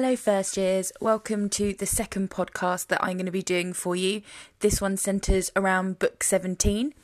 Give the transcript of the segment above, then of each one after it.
Hello, first years. Welcome to the second podcast that I'm going to be doing for you. This one centres around book 17.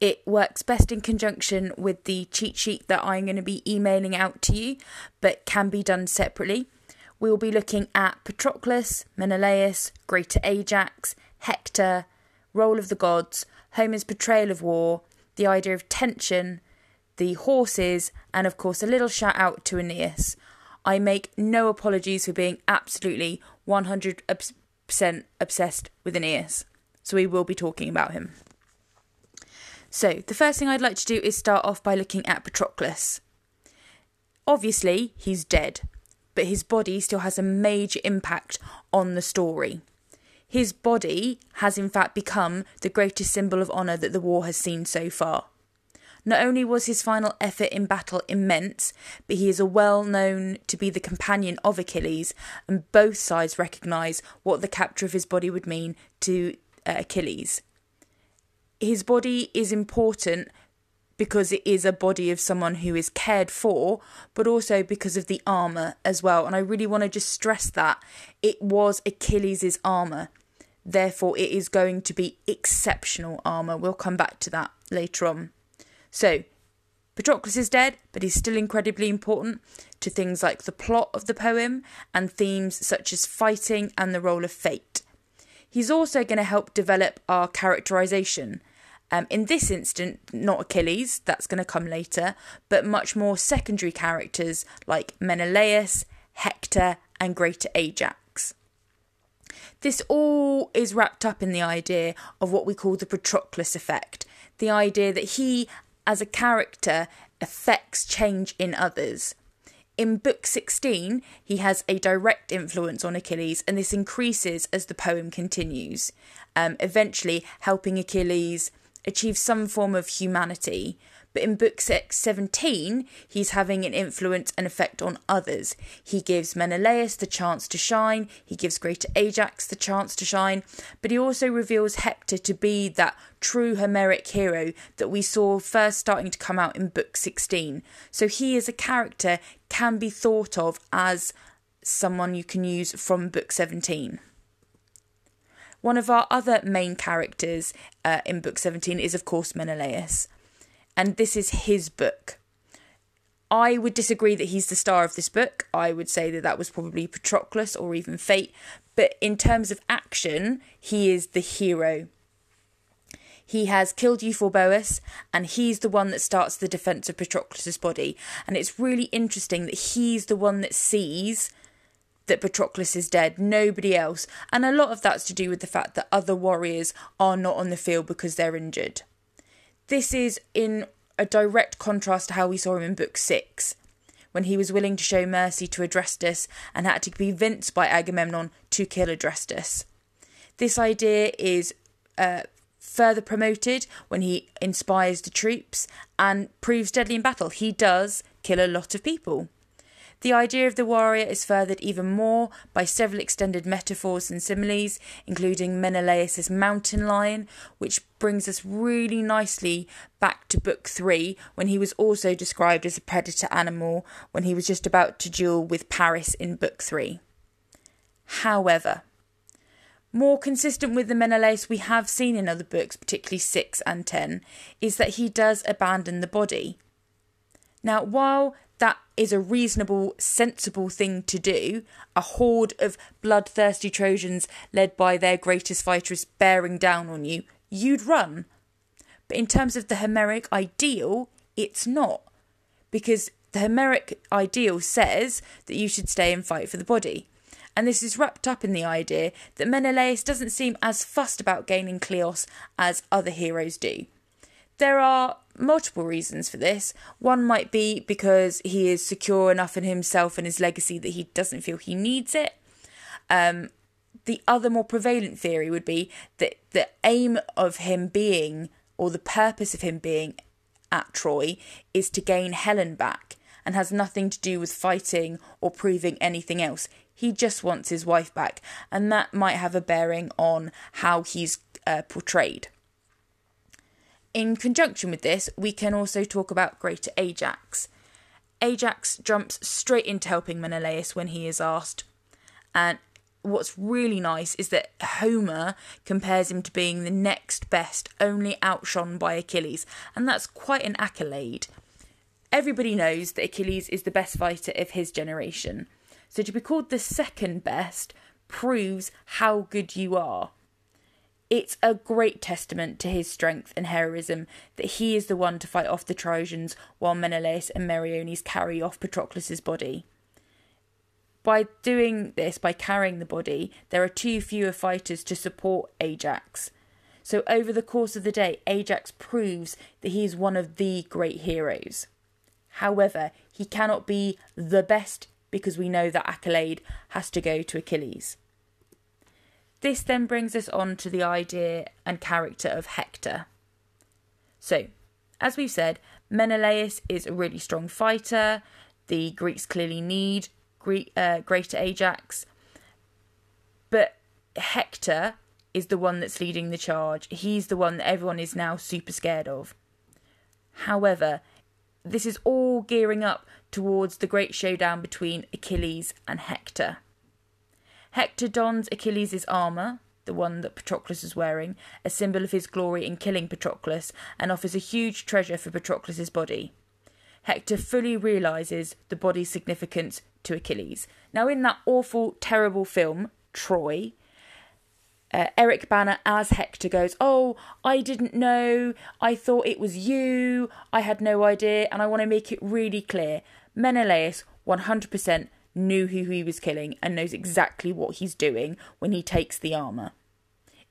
It works best in conjunction with the cheat sheet that I'm going to be emailing out to you, but can be done separately. We will be looking at Patroclus, Menelaus, Greater Ajax, Hector, Role of the Gods, Homer's portrayal of war, the idea of tension, the horses, and of course a little shout out to Aeneas. I make no apologies for being absolutely 100% obsessed with Aeneas. So we will be talking about him. So, the first thing I'd like to do is start off by looking at Patroclus. Obviously, he's dead, but his body still has a major impact on the story. His body has, in fact, become the greatest symbol of honour that the war has seen so far. Not only was his final effort in battle immense, but he is well known to be the companion of Achilles, and both sides recognise what the capture of his body would mean to uh, Achilles. His body is important because it is a body of someone who is cared for, but also because of the armour as well. And I really want to just stress that it was Achilles' armour. Therefore, it is going to be exceptional armour. We'll come back to that later on. So, Patroclus is dead, but he's still incredibly important to things like the plot of the poem and themes such as fighting and the role of fate. He's also going to help develop our characterization. Um, in this instant, not Achilles, that's going to come later, but much more secondary characters like Menelaus, Hector, and Greater Ajax. This all is wrapped up in the idea of what we call the Patroclus effect the idea that he as a character affects change in others. In book 16, he has a direct influence on Achilles, and this increases as the poem continues, um, eventually helping Achilles achieve some form of humanity. But in book 6, 17, he's having an influence and effect on others. He gives Menelaus the chance to shine, he gives Greater Ajax the chance to shine, but he also reveals Hector to be that true Homeric hero that we saw first starting to come out in book 16. So he as a character can be thought of as someone you can use from book 17. One of our other main characters uh, in book 17 is, of course, Menelaus and this is his book. I would disagree that he's the star of this book. I would say that that was probably Patroclus or even Fate. But in terms of action, he is the hero. He has killed Euphorbus, and he's the one that starts the defense of Patroclus's body. And it's really interesting that he's the one that sees that Patroclus is dead, nobody else. And a lot of that's to do with the fact that other warriors are not on the field because they're injured. This is in a direct contrast to how we saw him in Book 6, when he was willing to show mercy to Adrestus and had to be convinced by Agamemnon to kill Adrestus. This idea is uh, further promoted when he inspires the troops and proves deadly in battle. He does kill a lot of people. The idea of the warrior is furthered even more by several extended metaphors and similes, including Menelaus' mountain lion, which brings us really nicely back to book three, when he was also described as a predator animal when he was just about to duel with Paris in book three. However, more consistent with the Menelaus we have seen in other books, particularly 6 and 10, is that he does abandon the body. Now, while is a reasonable, sensible thing to do. A horde of bloodthirsty Trojans led by their greatest fighter is bearing down on you, you'd run. But in terms of the Homeric ideal, it's not. Because the Homeric ideal says that you should stay and fight for the body. And this is wrapped up in the idea that Menelaus doesn't seem as fussed about gaining Kleos as other heroes do. There are multiple reasons for this. One might be because he is secure enough in himself and his legacy that he doesn't feel he needs it. Um, the other more prevalent theory would be that the aim of him being, or the purpose of him being at Troy, is to gain Helen back and has nothing to do with fighting or proving anything else. He just wants his wife back, and that might have a bearing on how he's uh, portrayed. In conjunction with this, we can also talk about Greater Ajax. Ajax jumps straight into helping Menelaus when he is asked. And what's really nice is that Homer compares him to being the next best, only outshone by Achilles, and that's quite an accolade. Everybody knows that Achilles is the best fighter of his generation, so to be called the second best proves how good you are. It's a great testament to his strength and heroism that he is the one to fight off the Trojans while Menelaus and Meriones carry off Patroclus's body. By doing this, by carrying the body, there are too fewer fighters to support Ajax. So, over the course of the day, Ajax proves that he is one of the great heroes. However, he cannot be the best because we know that accolade has to go to Achilles. This then brings us on to the idea and character of Hector. So, as we've said, Menelaus is a really strong fighter. The Greeks clearly need uh, greater Ajax. But Hector is the one that's leading the charge. He's the one that everyone is now super scared of. However, this is all gearing up towards the great showdown between Achilles and Hector. Hector dons Achilles' armour, the one that Patroclus is wearing, a symbol of his glory in killing Patroclus, and offers a huge treasure for Patroclus' body. Hector fully realises the body's significance to Achilles. Now, in that awful, terrible film, Troy, uh, Eric Bana as Hector goes, Oh, I didn't know. I thought it was you. I had no idea. And I want to make it really clear Menelaus 100% knew who he was killing and knows exactly what he's doing when he takes the armour.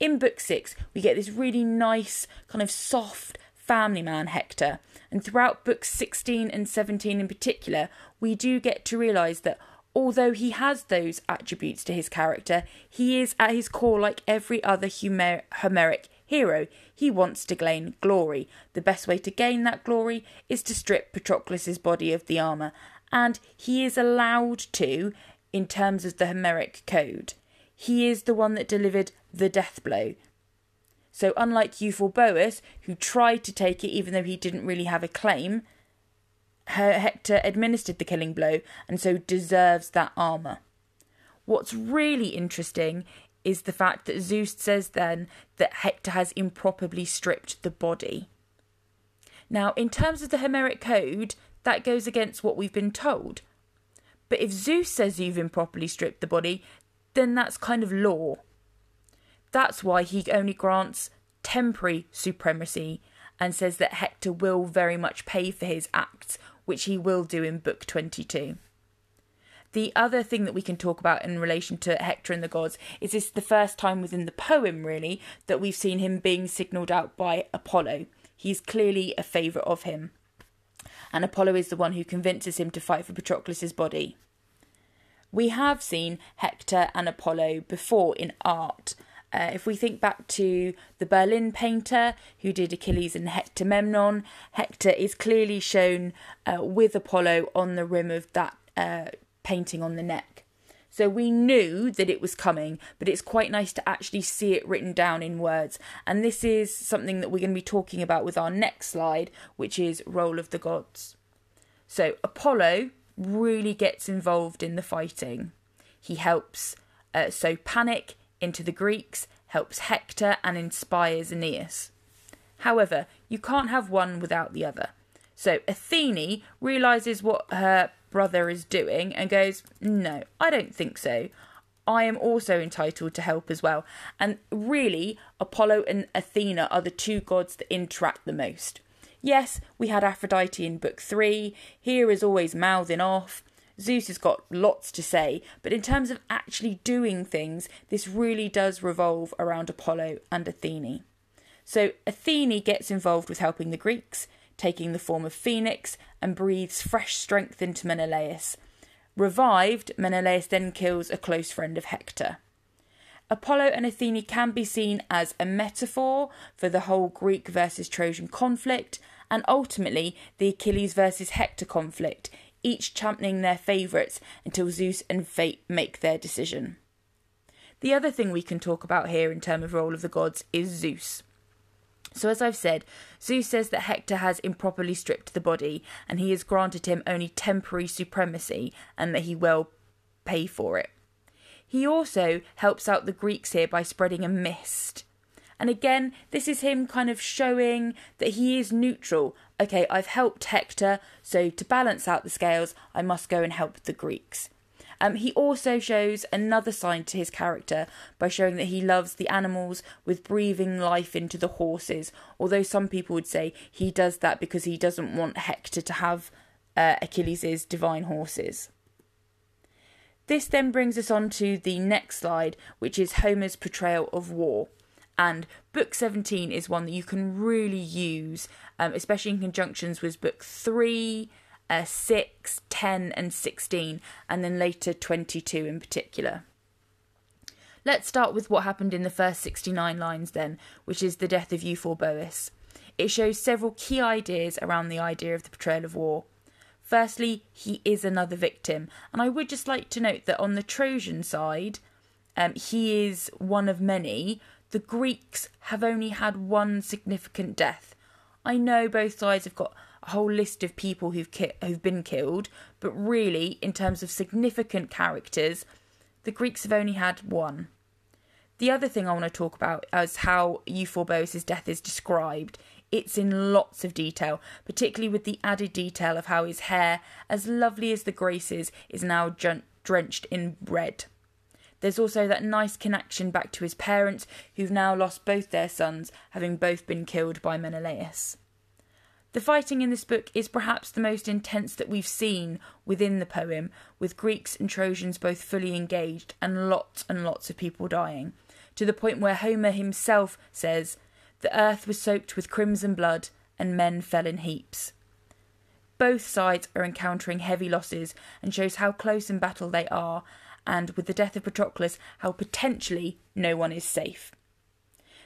In book six, we get this really nice, kind of soft family man Hector, and throughout books 16 and 17 in particular, we do get to realise that although he has those attributes to his character, he is at his core like every other Homer- Homeric hero. He wants to gain glory. The best way to gain that glory is to strip Patroclus's body of the armour, and he is allowed to in terms of the Homeric code. He is the one that delivered the death blow. So, unlike Euphorbus, who tried to take it even though he didn't really have a claim, Hector administered the killing blow and so deserves that armour. What's really interesting is the fact that Zeus says then that Hector has improperly stripped the body. Now, in terms of the Homeric code, that goes against what we've been told. But if Zeus says you've improperly stripped the body, then that's kind of law. That's why he only grants temporary supremacy and says that Hector will very much pay for his acts, which he will do in Book 22. The other thing that we can talk about in relation to Hector and the gods is this the first time within the poem, really, that we've seen him being signalled out by Apollo. He's clearly a favourite of him and Apollo is the one who convinces him to fight for Patroclus's body. We have seen Hector and Apollo before in art. Uh, if we think back to the Berlin painter who did Achilles and Hector Memnon, Hector is clearly shown uh, with Apollo on the rim of that uh, painting on the neck. So we knew that it was coming, but it's quite nice to actually see it written down in words. And this is something that we're going to be talking about with our next slide, which is Role of the Gods. So Apollo really gets involved in the fighting. He helps uh, sow panic into the Greeks, helps Hector, and inspires Aeneas. However, you can't have one without the other. So Athene realizes what her brother is doing and goes, No, I don't think so. I am also entitled to help as well. And really, Apollo and Athena are the two gods that interact the most. Yes, we had Aphrodite in book three. Hera is always mouthing off. Zeus has got lots to say, but in terms of actually doing things, this really does revolve around Apollo and Athene. So Athene gets involved with helping the Greeks taking the form of Phoenix, and breathes fresh strength into Menelaus. Revived, Menelaus then kills a close friend of Hector. Apollo and Athene can be seen as a metaphor for the whole Greek versus Trojan conflict, and ultimately the Achilles versus Hector conflict, each championing their favourites until Zeus and fate make their decision. The other thing we can talk about here in terms of role of the gods is Zeus. So, as I've said, Zeus says that Hector has improperly stripped the body and he has granted him only temporary supremacy and that he will pay for it. He also helps out the Greeks here by spreading a mist. And again, this is him kind of showing that he is neutral. Okay, I've helped Hector, so to balance out the scales, I must go and help the Greeks. Um, he also shows another side to his character by showing that he loves the animals with breathing life into the horses, although some people would say he does that because he doesn't want Hector to have uh, Achilles' divine horses. This then brings us on to the next slide, which is Homer's portrayal of war. And book 17 is one that you can really use, um, especially in conjunctions with book 3, uh, 6, 10, and 16, and then later 22 in particular. Let's start with what happened in the first 69 lines, then, which is the death of Euphorbus. It shows several key ideas around the idea of the portrayal of war. Firstly, he is another victim, and I would just like to note that on the Trojan side, um, he is one of many. The Greeks have only had one significant death. I know both sides have got whole list of people who've ki- who've been killed, but really, in terms of significant characters, the Greeks have only had one. The other thing I want to talk about is how Euphorbus' death is described. It's in lots of detail, particularly with the added detail of how his hair, as lovely as the Graces, is now drenched in red. There's also that nice connection back to his parents, who've now lost both their sons, having both been killed by Menelaus. The fighting in this book is perhaps the most intense that we've seen within the poem, with Greeks and Trojans both fully engaged and lots and lots of people dying, to the point where Homer himself says, The earth was soaked with crimson blood, and men fell in heaps. Both sides are encountering heavy losses and shows how close in battle they are, and with the death of Patroclus, how potentially no one is safe.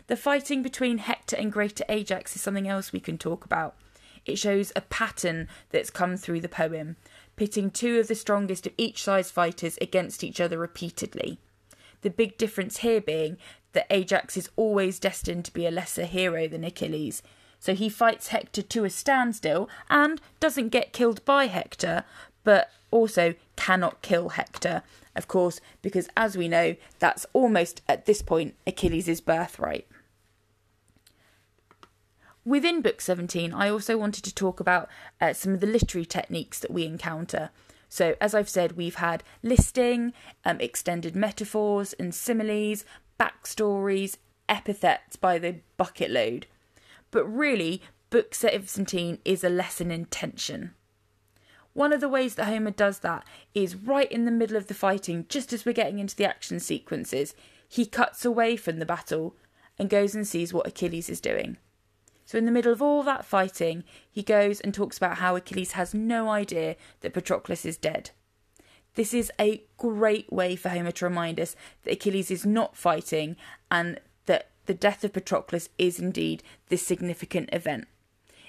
The fighting between Hector and Greater Ajax is something else we can talk about. It shows a pattern that's come through the poem, pitting two of the strongest of each side's fighters against each other repeatedly. The big difference here being that Ajax is always destined to be a lesser hero than Achilles, so he fights Hector to a standstill and doesn't get killed by Hector, but also cannot kill Hector, of course, because as we know, that's almost at this point Achilles' birthright. Within Book 17, I also wanted to talk about uh, some of the literary techniques that we encounter. So, as I've said, we've had listing, um, extended metaphors and similes, backstories, epithets by the bucket load. But really, Book 17 is a lesson in tension. One of the ways that Homer does that is right in the middle of the fighting, just as we're getting into the action sequences, he cuts away from the battle and goes and sees what Achilles is doing. So, in the middle of all that fighting, he goes and talks about how Achilles has no idea that Patroclus is dead. This is a great way for Homer to remind us that Achilles is not fighting and that the death of Patroclus is indeed this significant event.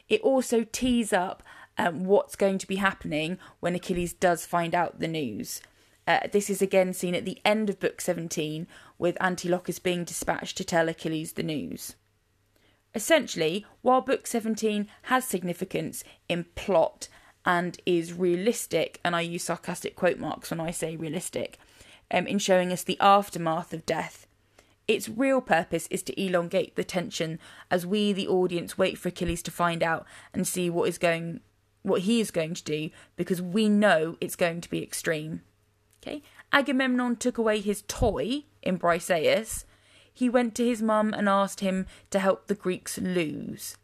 It also tees up um, what's going to be happening when Achilles does find out the news. Uh, this is again seen at the end of Book 17, with Antilochus being dispatched to tell Achilles the news. Essentially, while Book 17 has significance in plot and is realistic, and I use sarcastic quote marks when I say realistic, um, in showing us the aftermath of death, its real purpose is to elongate the tension as we, the audience, wait for Achilles to find out and see what is going, what he is going to do, because we know it's going to be extreme. Okay, Agamemnon took away his toy in Briseis he went to his mum and asked him to help the Greeks lose.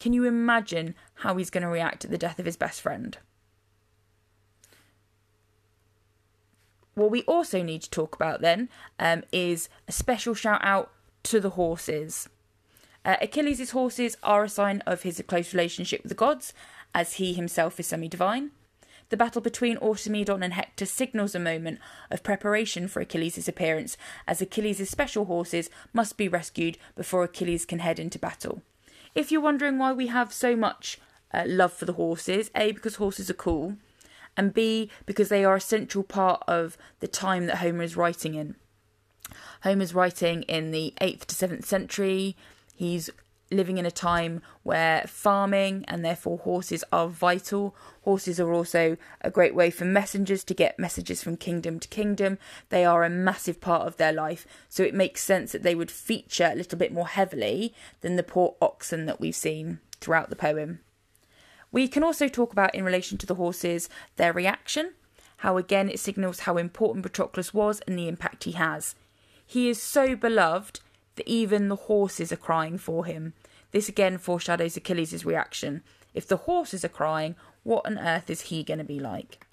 Can you imagine how he's going to react at the death of his best friend? What we also need to talk about then um, is a special shout out to the horses. Uh, Achilles' horses are a sign of his close relationship with the gods, as he himself is semi divine. The battle between Automedon and Hector signals a moment of preparation for Achilles' appearance, as Achilles' special horses must be rescued before Achilles can head into battle. If you're wondering why we have so much uh, love for the horses, A, because horses are cool, and B, because they are a central part of the time that Homer is writing in. Homer's writing in the 8th to 7th century. He's living in a time where farming and therefore horses are vital. Horses are also a great way for messengers to get messages from kingdom to kingdom. They are a massive part of their life, so it makes sense that they would feature a little bit more heavily than the poor oxen that we've seen throughout the poem. We can also talk about, in relation to the horses, their reaction, how again it signals how important Patroclus was and the impact he has. He is so beloved that even the horses are crying for him. This again foreshadows Achilles' reaction. If the horses are crying, what on earth is he going to be like?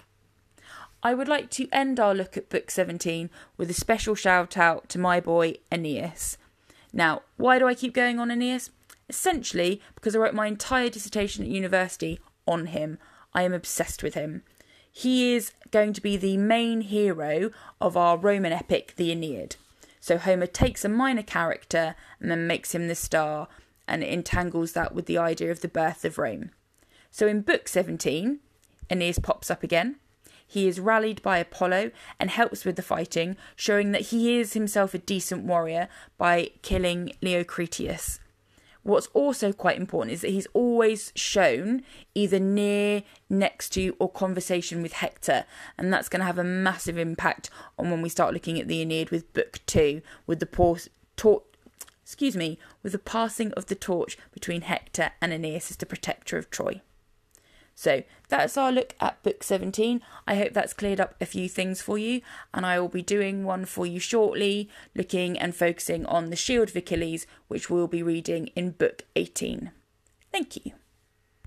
I would like to end our look at Book 17 with a special shout out to my boy Aeneas. Now, why do I keep going on Aeneas? Essentially, because I wrote my entire dissertation at university on him. I am obsessed with him. He is going to be the main hero of our Roman epic, the Aeneid. So Homer takes a minor character and then makes him the star and entangles that with the idea of the birth of Rome. So in book 17, Aeneas pops up again. He is rallied by Apollo and helps with the fighting, showing that he is himself a decent warrior by killing Leocritus. What's also quite important is that he's always shown either near, next to, or conversation with Hector, and that's going to have a massive impact on when we start looking at the Aeneid with Book Two, with the poor tor- excuse me, with the passing of the torch between Hector and Aeneas as the protector of Troy. So that's our look at book 17. I hope that's cleared up a few things for you, and I will be doing one for you shortly, looking and focusing on the Shield of Achilles, which we'll be reading in book 18. Thank you.